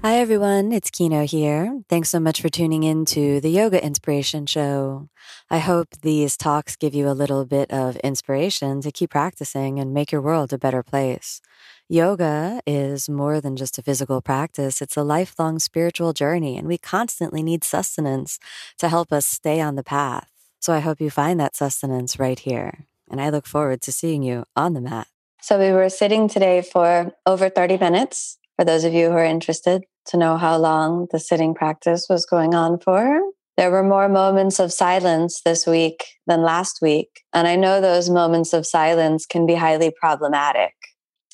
Hi, everyone. It's Kino here. Thanks so much for tuning in to the Yoga Inspiration Show. I hope these talks give you a little bit of inspiration to keep practicing and make your world a better place. Yoga is more than just a physical practice. It's a lifelong spiritual journey, and we constantly need sustenance to help us stay on the path. So I hope you find that sustenance right here. And I look forward to seeing you on the mat. So we were sitting today for over 30 minutes for those of you who are interested to know how long the sitting practice was going on for. There were more moments of silence this week than last week. And I know those moments of silence can be highly problematic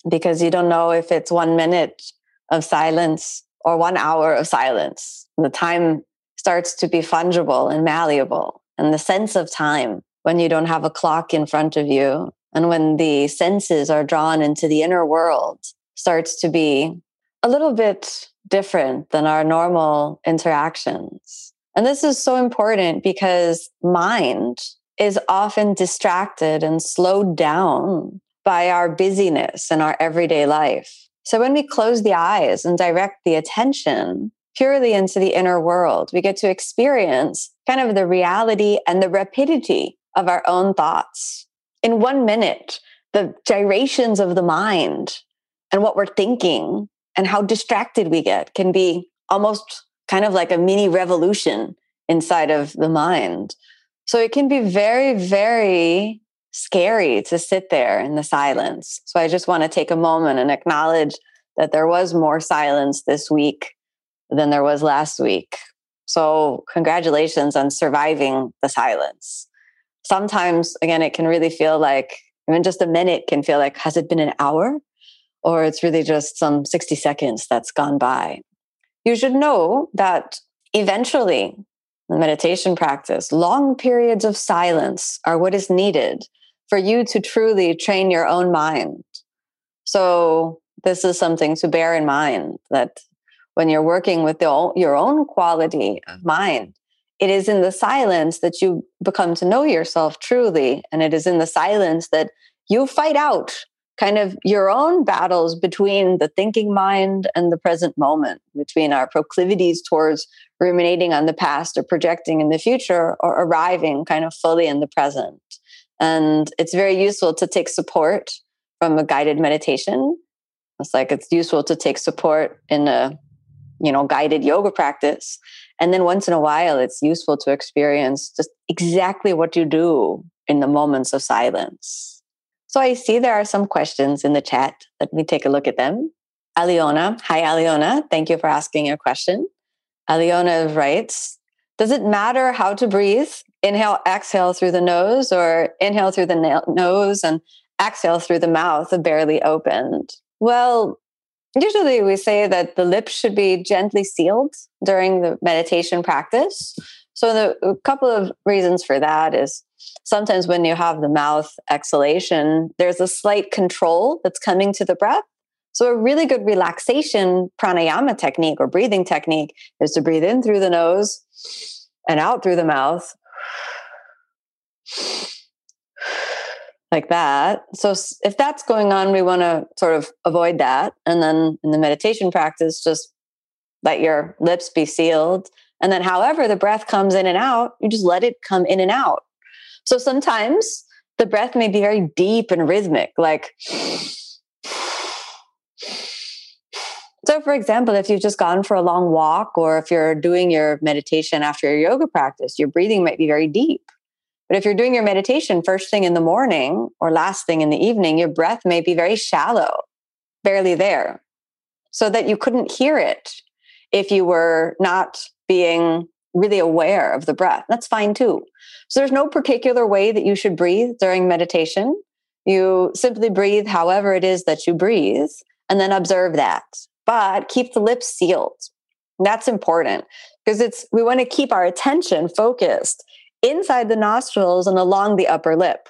because you don't know if it's one minute of silence or one hour of silence. The time starts to be fungible and malleable. And the sense of time when you don't have a clock in front of you and when the senses are drawn into the inner world starts to be a little bit different than our normal interactions. And this is so important because mind is often distracted and slowed down by our busyness and our everyday life. So when we close the eyes and direct the attention purely into the inner world, we get to experience kind of the reality and the rapidity of our own thoughts. In one minute, the gyrations of the mind and what we're thinking and how distracted we get can be almost kind of like a mini revolution inside of the mind. So it can be very, very scary to sit there in the silence. So I just want to take a moment and acknowledge that there was more silence this week than there was last week. So congratulations on surviving the silence. Sometimes, again, it can really feel like even just a minute can feel like, has it been an hour? Or it's really just some 60 seconds that's gone by. You should know that eventually, in meditation practice, long periods of silence are what is needed for you to truly train your own mind. So, this is something to bear in mind that when you're working with the, your own quality of mind, it is in the silence that you become to know yourself truly. And it is in the silence that you fight out kind of your own battles between the thinking mind and the present moment, between our proclivities towards ruminating on the past or projecting in the future or arriving kind of fully in the present. And it's very useful to take support from a guided meditation. It's like it's useful to take support in a you know guided yoga practice and then once in a while it's useful to experience just exactly what you do in the moments of silence so I see there are some questions in the chat. Let me take a look at them. Aliona, hi Aliona, thank you for asking your question. Aliona writes, does it matter how to breathe? Inhale, exhale through the nose or inhale through the nose and exhale through the mouth barely opened? Well, usually we say that the lips should be gently sealed during the meditation practice. So the a couple of reasons for that is sometimes when you have the mouth exhalation, there's a slight control that's coming to the breath. So, a really good relaxation pranayama technique or breathing technique is to breathe in through the nose and out through the mouth. Like that. So, if that's going on, we want to sort of avoid that. And then in the meditation practice, just let your lips be sealed. And then, however, the breath comes in and out, you just let it come in and out. So sometimes the breath may be very deep and rhythmic, like. So, for example, if you've just gone for a long walk or if you're doing your meditation after your yoga practice, your breathing might be very deep. But if you're doing your meditation first thing in the morning or last thing in the evening, your breath may be very shallow, barely there, so that you couldn't hear it if you were not being really aware of the breath. That's fine too. So there's no particular way that you should breathe during meditation. You simply breathe however it is that you breathe and then observe that. But keep the lips sealed. That's important because it's we want to keep our attention focused inside the nostrils and along the upper lip.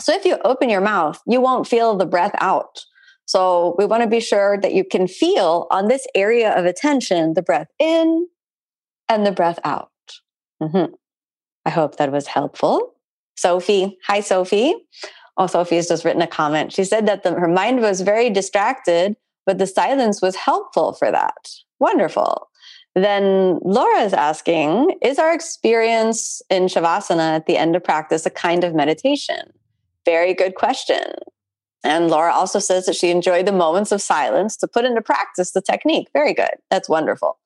So if you open your mouth, you won't feel the breath out. So we want to be sure that you can feel on this area of attention the breath in and the breath out. Mm-hmm. I hope that was helpful. Sophie, hi, Sophie. Oh, Sophie has just written a comment. She said that the, her mind was very distracted, but the silence was helpful for that. Wonderful. Then Laura is asking Is our experience in Shavasana at the end of practice a kind of meditation? Very good question. And Laura also says that she enjoyed the moments of silence to put into practice the technique. Very good. That's wonderful.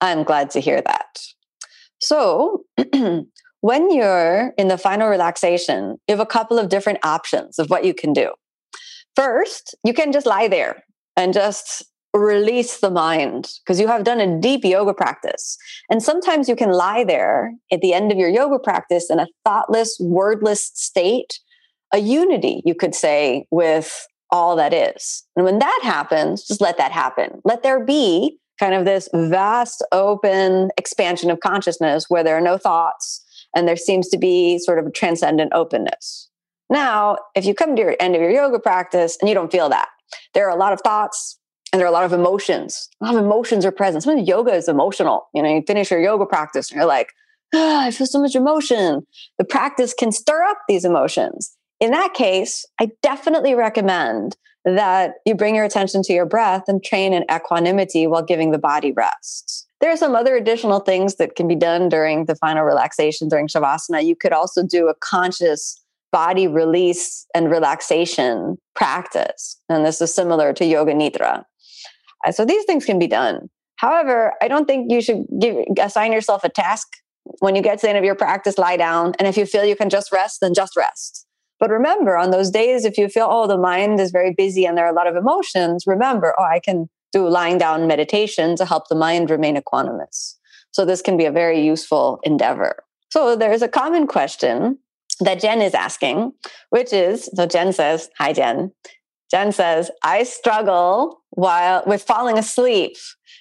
I'm glad to hear that. So, when you're in the final relaxation, you have a couple of different options of what you can do. First, you can just lie there and just release the mind because you have done a deep yoga practice. And sometimes you can lie there at the end of your yoga practice in a thoughtless, wordless state, a unity, you could say, with all that is. And when that happens, just let that happen. Let there be kind of this vast, open expansion of consciousness where there are no thoughts and there seems to be sort of a transcendent openness. Now, if you come to your end of your yoga practice and you don't feel that, there are a lot of thoughts, and there are a lot of emotions. A lot of emotions are present. Some of yoga is emotional. You know, you finish your yoga practice and you're like, oh, I feel so much emotion. The practice can stir up these emotions. In that case, I definitely recommend that you bring your attention to your breath and train in equanimity while giving the body rest. There are some other additional things that can be done during the final relaxation during Shavasana. You could also do a conscious body release and relaxation practice. And this is similar to Yoga Nidra. Uh, so these things can be done. However, I don't think you should give, assign yourself a task. When you get to the end of your practice, lie down. And if you feel you can just rest, then just rest. But remember, on those days, if you feel, oh, the mind is very busy and there are a lot of emotions, remember, oh, I can do lying down meditation to help the mind remain equanimous. So this can be a very useful endeavor. So there's a common question that Jen is asking, which is so Jen says, Hi, Jen. Jen says, I struggle while with falling asleep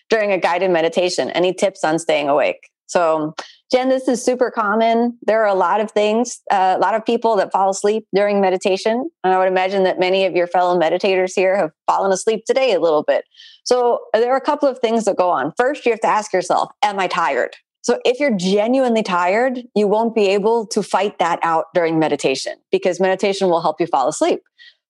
during a guided meditation. Any tips on staying awake? So, Jen, this is super common. There are a lot of things, uh, a lot of people that fall asleep during meditation. And I would imagine that many of your fellow meditators here have fallen asleep today a little bit. So, there are a couple of things that go on. First, you have to ask yourself, Am I tired? So, if you're genuinely tired, you won't be able to fight that out during meditation because meditation will help you fall asleep.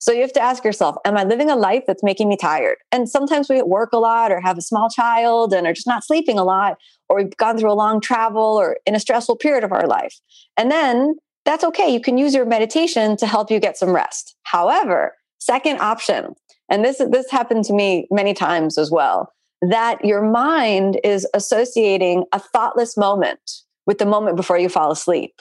So you have to ask yourself, am I living a life that's making me tired? And sometimes we work a lot or have a small child and are just not sleeping a lot, or we've gone through a long travel or in a stressful period of our life. And then that's okay. You can use your meditation to help you get some rest. However, second option, and this, this happened to me many times as well, that your mind is associating a thoughtless moment with the moment before you fall asleep.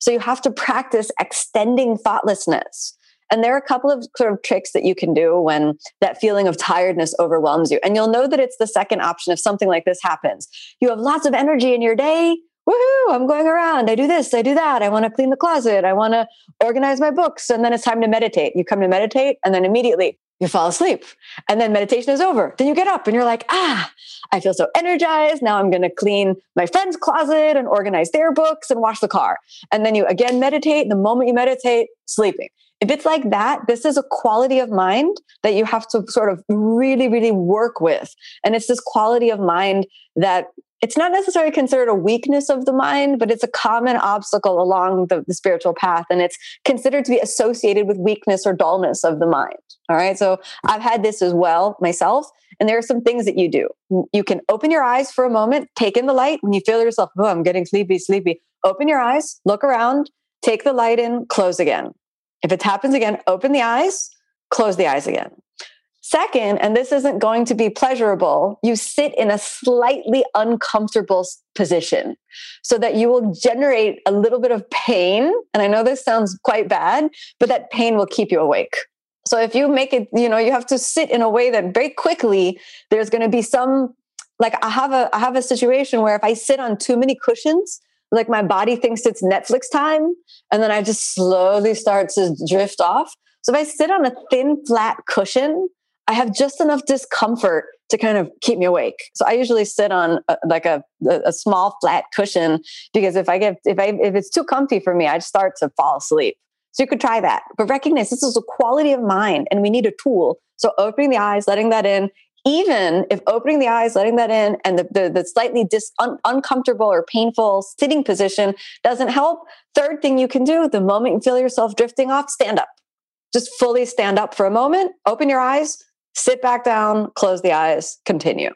So you have to practice extending thoughtlessness. And there are a couple of sort of tricks that you can do when that feeling of tiredness overwhelms you. And you'll know that it's the second option if something like this happens. You have lots of energy in your day. Woohoo, I'm going around. I do this, I do that. I want to clean the closet. I want to organize my books. And then it's time to meditate. You come to meditate, and then immediately you fall asleep. And then meditation is over. Then you get up and you're like, ah, I feel so energized. Now I'm going to clean my friend's closet and organize their books and wash the car. And then you again meditate. The moment you meditate, sleeping. If it's like that, this is a quality of mind that you have to sort of really, really work with. And it's this quality of mind that it's not necessarily considered a weakness of the mind, but it's a common obstacle along the, the, spiritual path. And it's considered to be associated with weakness or dullness of the mind. All right. So I've had this as well myself. And there are some things that you do. You can open your eyes for a moment, take in the light. When you feel yourself, oh, I'm getting sleepy, sleepy, open your eyes, look around, take the light in, close again. If it happens again, open the eyes, close the eyes again. Second, and this isn't going to be pleasurable, you sit in a slightly uncomfortable position so that you will generate a little bit of pain. And I know this sounds quite bad, but that pain will keep you awake. So if you make it, you know, you have to sit in a way that very quickly there's going to be some like I have a I have a situation where if I sit on too many cushions, like my body thinks it's Netflix time, and then I just slowly start to drift off. So if I sit on a thin, flat cushion, I have just enough discomfort to kind of keep me awake. So I usually sit on a, like a, a small flat cushion because if I get if I if it's too comfy for me, I start to fall asleep. So you could try that, but recognize this is a quality of mind, and we need a tool. So opening the eyes, letting that in, even if opening the eyes, letting that in, and the, the, the slightly dis, un, uncomfortable or painful sitting position doesn't help, third thing you can do the moment you feel yourself drifting off, stand up. Just fully stand up for a moment, open your eyes, sit back down, close the eyes, continue.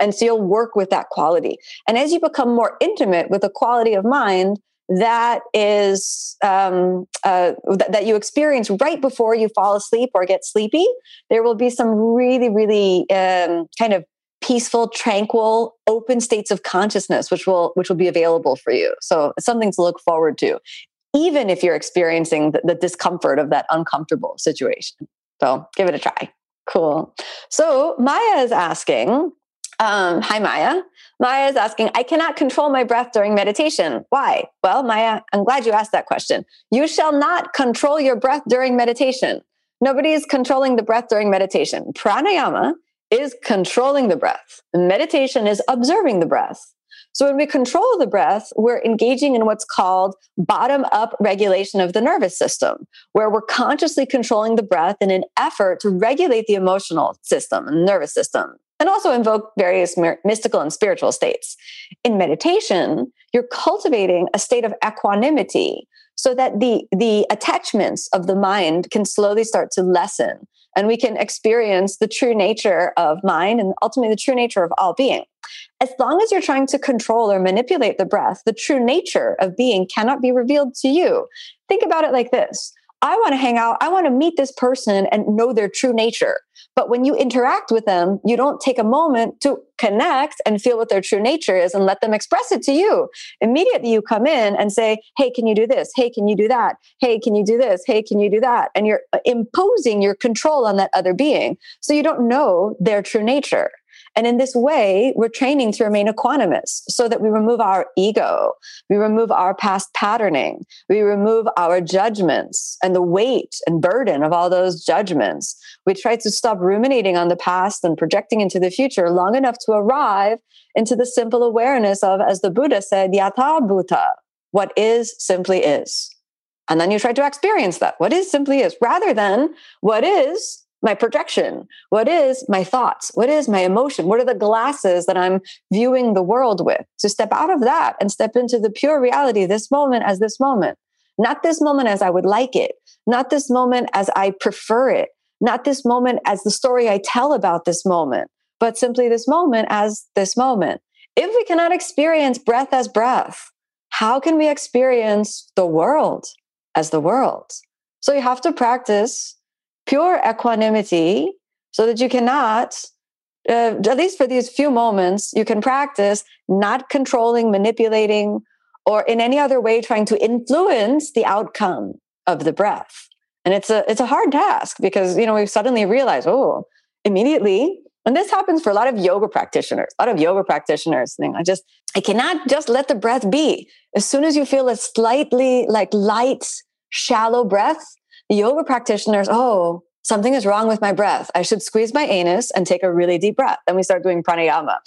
And so you'll work with that quality. And as you become more intimate with the quality of mind, that is um, uh, th- that you experience right before you fall asleep or get sleepy, there will be some really, really um, kind of peaceful, tranquil, open states of consciousness, which will which will be available for you. So something to look forward to, even if you're experiencing the, the discomfort of that uncomfortable situation. So give it a try. Cool. So Maya is asking, um, hi, Maya. Maya is asking, I cannot control my breath during meditation. Why? Well, Maya, I'm glad you asked that question. You shall not control your breath during meditation. Nobody is controlling the breath during meditation. Pranayama is controlling the breath. Meditation is observing the breath. So when we control the breath, we're engaging in what's called bottom up regulation of the nervous system, where we're consciously controlling the breath in an effort to regulate the emotional system and nervous system and also invoke various mystical and spiritual states. In meditation, you're cultivating a state of equanimity so that the, the attachments of the mind can slowly start to lessen and we can experience the true nature of mind and ultimately the true nature of all being. As long as you're trying to control or manipulate the breath, the true nature of being cannot be revealed to you. Think about it like this I want to hang out, I want to meet this person and know their true nature. But when you interact with them, you don't take a moment to connect and feel what their true nature is and let them express it to you. Immediately you come in and say, Hey, can you do this? Hey, can you do that? Hey, can you do this? Hey, can you do that? And you're uh, imposing your control on that other being. So you don't know their true nature. And in this way, we're training to remain equanimous so that we remove our ego, we remove our past patterning, we remove our judgments and the weight and burden of all those judgments. We try to stop ruminating on the past and projecting into the future long enough to arrive into the simple awareness of, as the Buddha said, yatha bhuta, what is simply is. And then you try to experience that. What is simply is, rather than what is my projection? What is my thoughts? What is my emotion? What are the glasses that I'm viewing the world with? To step out of that and step into the pure reality, this moment as this moment. Not this moment as I would like it, not this moment as I prefer it, not this moment as the story I tell about this moment, but simply this moment as this moment. If we cannot experience breath as breath, how can we experience the world as the world? So you have to practice pure equanimity so that you cannot uh, at least for these few moments you can practice not controlling manipulating or in any other way trying to influence the outcome of the breath. And it's a it's a hard task because you know we suddenly realize oh immediately and this happens for a lot of yoga practitioners a lot of yoga practitioners think i just i cannot just let the breath be. As soon as you feel a slightly like light shallow breath yoga practitioners, oh, something is wrong with my breath. I should squeeze my anus and take a really deep breath. Then we start doing pranayama.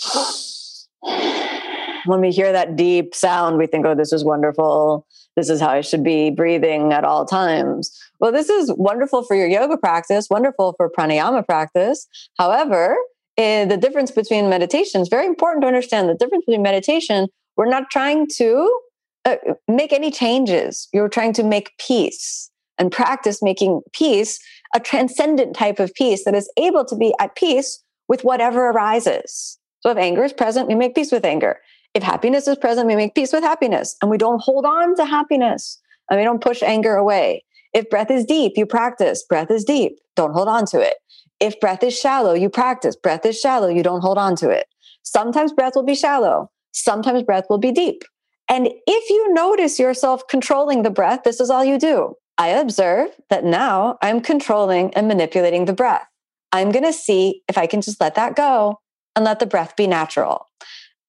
when we hear that deep sound, we think, oh, this is wonderful. This is how I should be breathing at all times. Well, this is wonderful for your yoga practice, wonderful for pranayama practice. However, eh, the difference between meditation is very important to understand. The difference between meditation, we're not trying to uh, make any changes, you're trying to make peace and practice making peace a transcendent type of peace that is able to be at peace with whatever arises. So if anger is present, we make peace with anger. If happiness is present, we make peace with happiness and we don't hold on to happiness and we don't push anger away. If breath is deep, you practice. Breath is deep. Don't hold on to it. If breath is shallow, you practice. Breath is shallow. You don't hold on to it. Sometimes breath will be shallow. Sometimes breath will be deep. And if you notice yourself controlling the breath, this is all you do. I observe that now I'm controlling and manipulating the breath. I'm going to see if I can just let that go and let the breath be natural.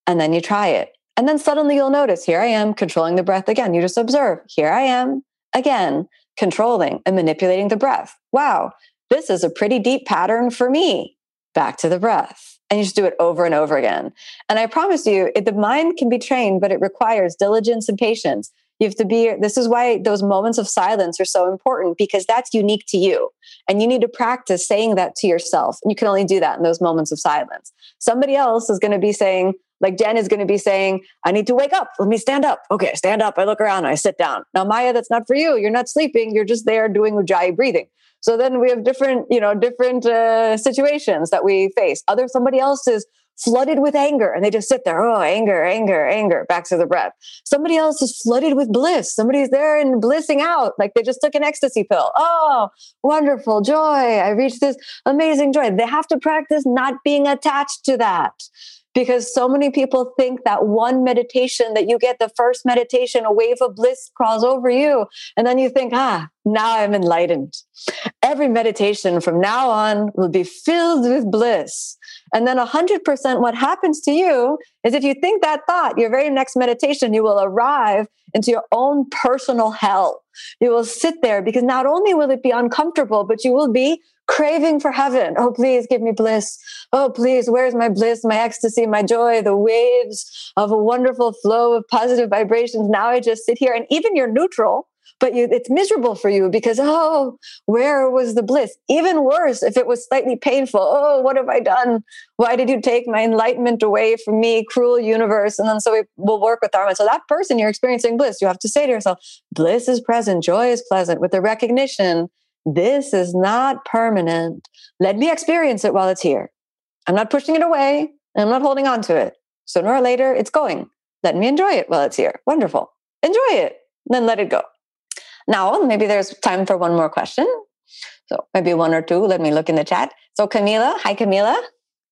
And then you try it. And then suddenly you'll notice here I am controlling the breath again. You just observe, here I am again, controlling and manipulating the breath. Wow, this is a pretty deep pattern for me. Back to the breath. and you just do it over and over again. And I promise you, it, the mind can be trained, but it requires diligence and patience. You have to be, this is why those moments of silence are so important because that's unique to you. And you need to practice saying that to yourself. And you can only do that in those moments of silence. Somebody else is going to be saying, like Jen is going to be saying, I need to wake up. Let me stand up. Okay, stand up. I look around. I sit down. Now, Maya, that's not for you. You're not sleeping. You're just there doing Ujjayi breathing. So then we have different, you know, different uh, situations that we face. Other somebody else is flooded with anger and they just sit there. Oh, anger, anger, anger. Back to the breath. Somebody else is flooded with bliss. Somebody's there and blissing out like they just took an ecstasy pill. Oh, wonderful joy. I reached this amazing joy. They have to practice not being attached to that because so many people think that one meditation that you get the first meditation a wave of bliss crawls over you and then you think ah now i'm enlightened every meditation from now on will be filled with bliss and then 100% what happens to you is if you think that thought your very next meditation you will arrive into your own personal hell you will sit there because not only will it be uncomfortable but you will be craving for heaven. Oh, please give me bliss. Oh, please, where's my bliss, my ecstasy, my joy, the waves of a wonderful flow of positive vibrations. Now I just sit here and even you're neutral, but you, it's miserable for you because, oh, where was the bliss? Even worse, if it was slightly painful. Oh, what have I done? Why did you take my enlightenment away from me, cruel universe? And then so we will work with Dharma. So that person you're experiencing bliss, you have to say to yourself, bliss is present, joy is pleasant with the recognition this is not permanent. Let me experience it while it's here. I'm not pushing it away. I'm not holding on to it. Sooner or later, it's going. Let me enjoy it while it's here. Wonderful. Enjoy it. Then let it go. Now, maybe there's time for one more question. So maybe one or two. Let me look in the chat. So Camila, hi Camila.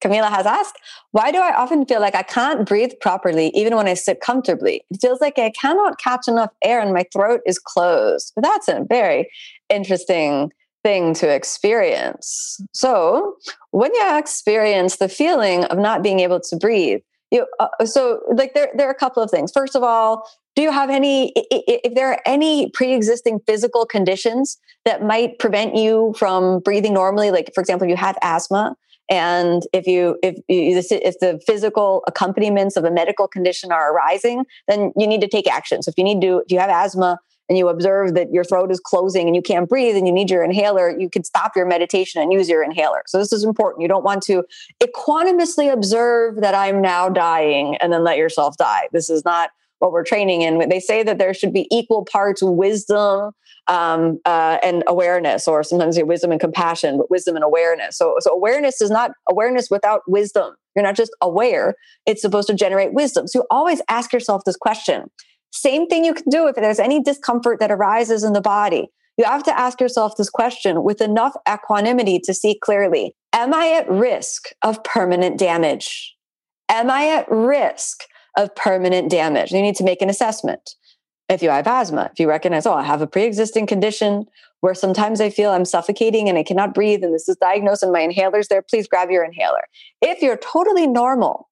Camila has asked, why do I often feel like I can't breathe properly even when I sit comfortably? It feels like I cannot catch enough air and my throat is closed. That's a very interesting thing to experience. So, when you experience the feeling of not being able to breathe, you uh, so like there there are a couple of things. First of all, do you have any if there are any pre-existing physical conditions that might prevent you from breathing normally? Like for example you have asthma and if you if you, if the physical accompaniments of a medical condition are arising then you need to take action. So if you need to if you have asthma and you observe that your throat is closing and you can't breathe and you need your inhaler you could stop your meditation and use your inhaler. So this is important. You don't want to equanimously observe that i'm now dying and then let yourself die. This is not what we're training in. They say that there should be equal parts wisdom um, uh, and awareness, or sometimes wisdom and compassion, but wisdom and awareness. So, so awareness is not awareness without wisdom. You're not just aware; it's supposed to generate wisdom. So, you always ask yourself this question. Same thing you can do if there's any discomfort that arises in the body. You have to ask yourself this question with enough equanimity to see clearly Am I at risk of permanent damage? Am I at risk of permanent damage. You need to make an assessment. If you have asthma, if you recognize, oh, I have a pre existing condition where sometimes I feel I'm suffocating and I cannot breathe, and this is diagnosed and my inhaler's there, please grab your inhaler. If you're totally normal,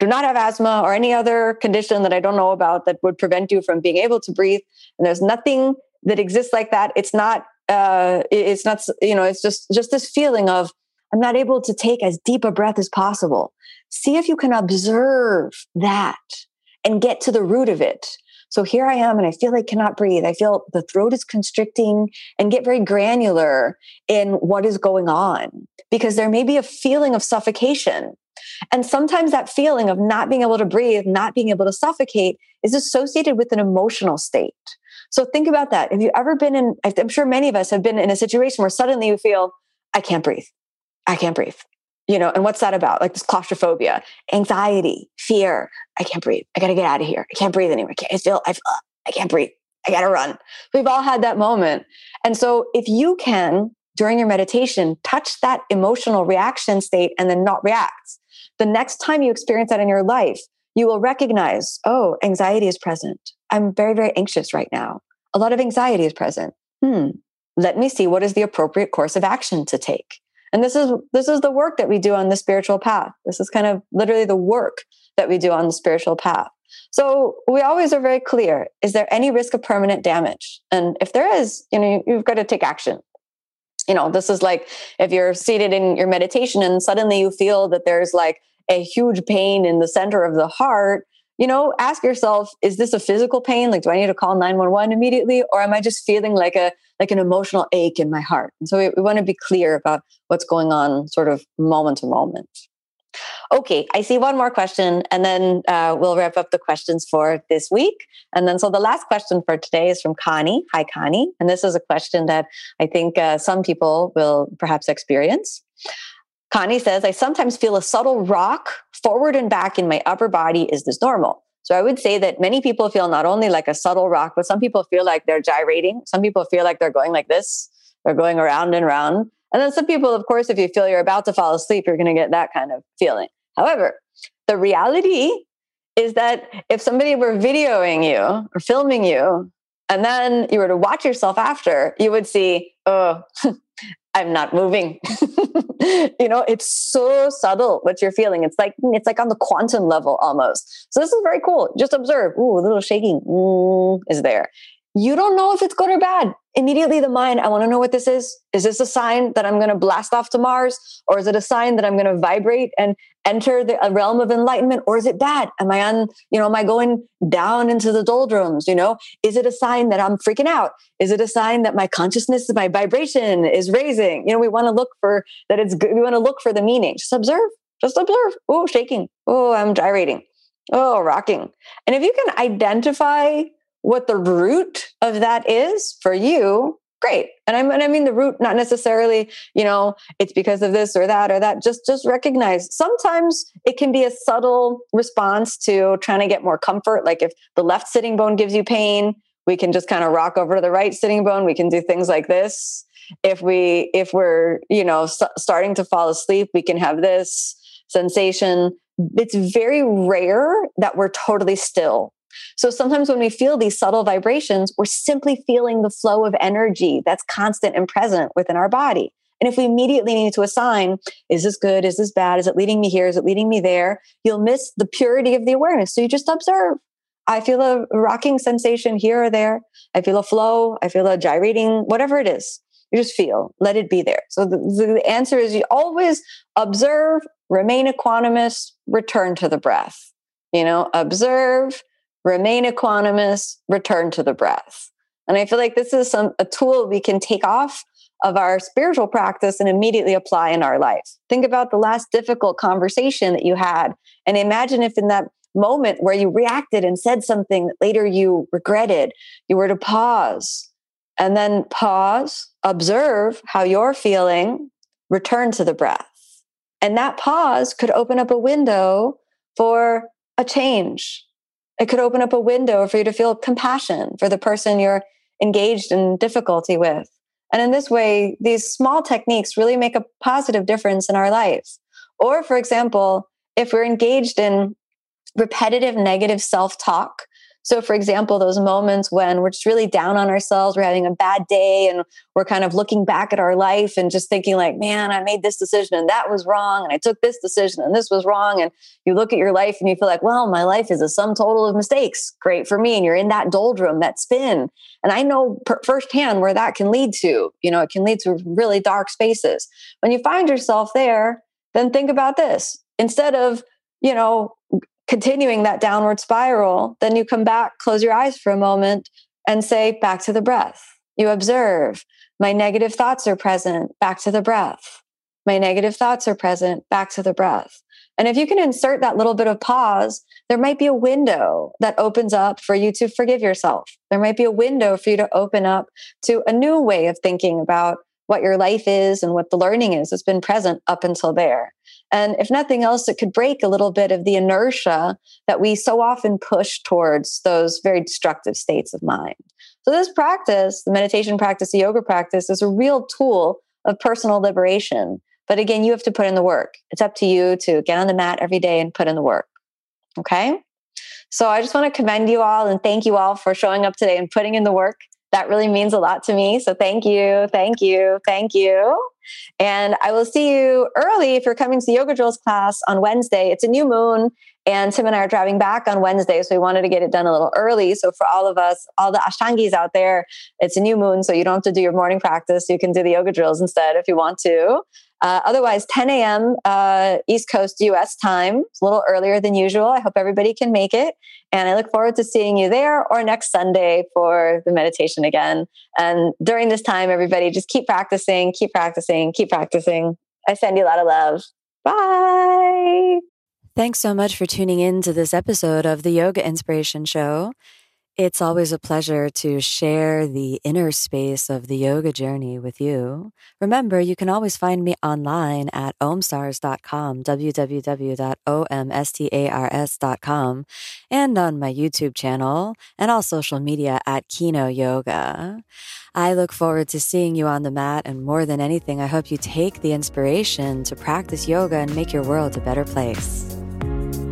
do not have asthma or any other condition that I don't know about that would prevent you from being able to breathe, and there's nothing that exists like that, it's not, uh, it's not, you know, it's just just this feeling of I'm not able to take as deep a breath as possible. See if you can observe that and get to the root of it. So here I am, and I feel I cannot breathe. I feel the throat is constricting and get very granular in what is going on because there may be a feeling of suffocation. And sometimes that feeling of not being able to breathe, not being able to suffocate is associated with an emotional state. So think about that. Have you ever been in, I'm sure many of us have been in a situation where suddenly you feel, I can't breathe. I can't breathe you know and what's that about? Like this claustrophobia anxiety fear. I can't breathe. I gotta get out of here. I can't breathe anymore. I, can't, I feel I, uh, I can't breathe. I gotta run. We've all had that moment. And so if you can during your meditation touch that emotional reaction state and then not react. The next time you experience that in your life you will recognize oh anxiety is present. I'm very very anxious right now. A lot of anxiety is present. Hmm. Let me see what is the appropriate course of action to take and this is this is the work that we do on the spiritual path. This is kind of literally the work that we do on the spiritual path. So we always are very clear. Is there any risk of permanent damage? And if there is you know you've got to take action. You know this is like if you're seated in your meditation and suddenly you feel that there's like a huge pain in the center of the heart, you know, ask yourself, is this a physical pain? Like, do I need to call 911 immediately? Or am I just feeling like a like an emotional ache in my heart? And so we, we want to be clear about what's going on sort of moment to moment. Okay, I see one more question, and then uh, we'll wrap up the questions for this week. And then, so the last question for today is from Connie. Hi, Connie. And this is a question that I think uh, some people will perhaps experience. Connie says, I sometimes feel a subtle rock forward and back in my upper body. Is this normal? So I would say that many people feel not only like a subtle rock, but some people feel like they're gyrating. Some people feel like they're going like this. They're going around and around. And then some people, of course, if you feel you're about to fall asleep, you're going to get that kind of feeling. However, the reality is that if somebody were videoing you or filming you, and then you were to watch yourself after, you would see, oh, I'm not moving. you know, it's so subtle what you're feeling. It's like it's like on the quantum level almost. So this is very cool. Just observe. Ooh, a little shaking mm, is there. You don't know if it's good or bad immediately the mind, I want to know what this is. Is this a sign that I'm going to blast off to Mars? Or is it a sign that I'm going to vibrate and enter the realm of enlightenment? Or is it bad? Am I on, you know, am I going down into the doldrums? You know, is it a sign that I'm freaking out? Is it a sign that my consciousness, my vibration is raising? You know, we want to look for that it's good. We want to look for the meaning. Just observe, just observe. Oh, shaking. Oh, I'm gyrating. Oh, rocking. And if you can identify what the root of that is for you great. And I, and I mean the root not necessarily you know it's because of this or that or that just just recognize. Sometimes it can be a subtle response to trying to get more comfort like if the left sitting bone gives you pain we can just kind of rock over to the right sitting bone we can do things like this. If we if we're you know st- starting to fall asleep we can have this sensation. It's very rare that we're totally still so sometimes when we feel these subtle vibrations, we're simply feeling the flow of energy that's constant and present within our body. And if we immediately need to assign, is this good? Is this bad? Is it leading me here? Is it leading me there? You'll miss the purity of the awareness. So you just observe. I feel a rocking sensation here or there. I feel a flow. I feel a gyrating, whatever it is. You just feel, let it be there. So the, the answer is you always observe, remain equanimous, return to the breath. You know, observe, remain equanimous, return to the breath. And I feel like this is some a tool we can take off of our spiritual practice and immediately apply in our life. Think about the last difficult conversation that you had and imagine if in that moment where you reacted and said something that later you regretted, you were to pause and then pause, observe how you're feeling, return to the breath. And that pause could open up a window for a change, it could open up a window for you to feel compassion for the person you're engaged in difficulty with. And in this way, these small techniques really make a positive difference in our life. Or, for example, if we're engaged in repetitive negative self talk, so, for example, those moments when we're just really down on ourselves, we're having a bad day, and we're kind of looking back at our life and just thinking, like, man, I made this decision and that was wrong. And I took this decision and this was wrong. And you look at your life and you feel like, well, my life is a sum total of mistakes. Great for me. And you're in that doldrum, that spin. And I know per- firsthand where that can lead to. You know, it can lead to really dark spaces. When you find yourself there, then think about this. Instead of, you know, continuing that downward spiral, then you come back, close your eyes for a moment, and say, back to the breath. You observe, my negative thoughts are present, back to the breath. My negative thoughts are present, back to the breath. And if you can insert that little bit of pause, there might be a window that opens up for you to forgive yourself. There might be a window for you to open up to a new way of thinking about what your life is and what the learning is that's been present up until there. And if nothing else, it could break a little bit of the inertia that we so often push towards those very destructive states of mind. So, this practice, the meditation practice, the yoga practice, is a real tool of personal liberation. But again, you have to put in the work. It's up to you to get on the mat every day and put in the work. Okay? So, I just want to commend you all and thank you all for showing up today and putting in the work that really means a lot to me. So thank you, thank you, thank you. And I will see you early if you're coming to the yoga drills class on Wednesday. It's a new moon, and Tim and I are driving back on Wednesday, so we wanted to get it done a little early. So for all of us, all the Ashtangis out there, it's a new moon, so you don't have to do your morning practice. You can do the yoga drills instead if you want to. Uh, otherwise, 10 a.m. Uh, East Coast US time. It's a little earlier than usual. I hope everybody can make it. And I look forward to seeing you there or next Sunday for the meditation again. And during this time, everybody just keep practicing, keep practicing, keep practicing. I send you a lot of love. Bye. Thanks so much for tuning in to this episode of the Yoga Inspiration Show. It's always a pleasure to share the inner space of the yoga journey with you. Remember, you can always find me online at omstars.com, www.omstars.com, and on my YouTube channel and all social media at Kino Yoga. I look forward to seeing you on the mat, and more than anything, I hope you take the inspiration to practice yoga and make your world a better place.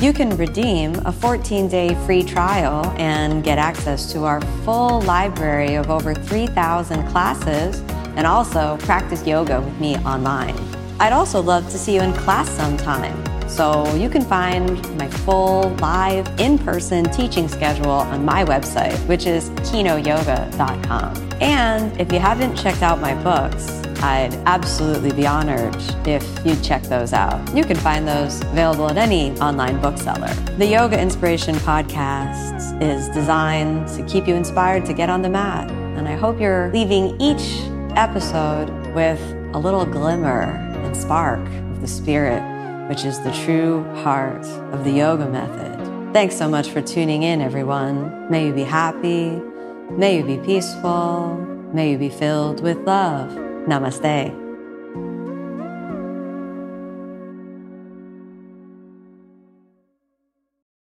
You can redeem a 14 day free trial and get access to our full library of over 3,000 classes and also practice yoga with me online. I'd also love to see you in class sometime. So you can find my full live in person teaching schedule on my website, which is kinoyoga.com. And if you haven't checked out my books, I'd absolutely be honored if you'd check those out. You can find those available at any online bookseller. The Yoga Inspiration Podcast is designed to keep you inspired to get on the mat. And I hope you're leaving each episode with a little glimmer and spark of the spirit, which is the true heart of the yoga method. Thanks so much for tuning in, everyone. May you be happy. May you be peaceful. May you be filled with love. Namaste.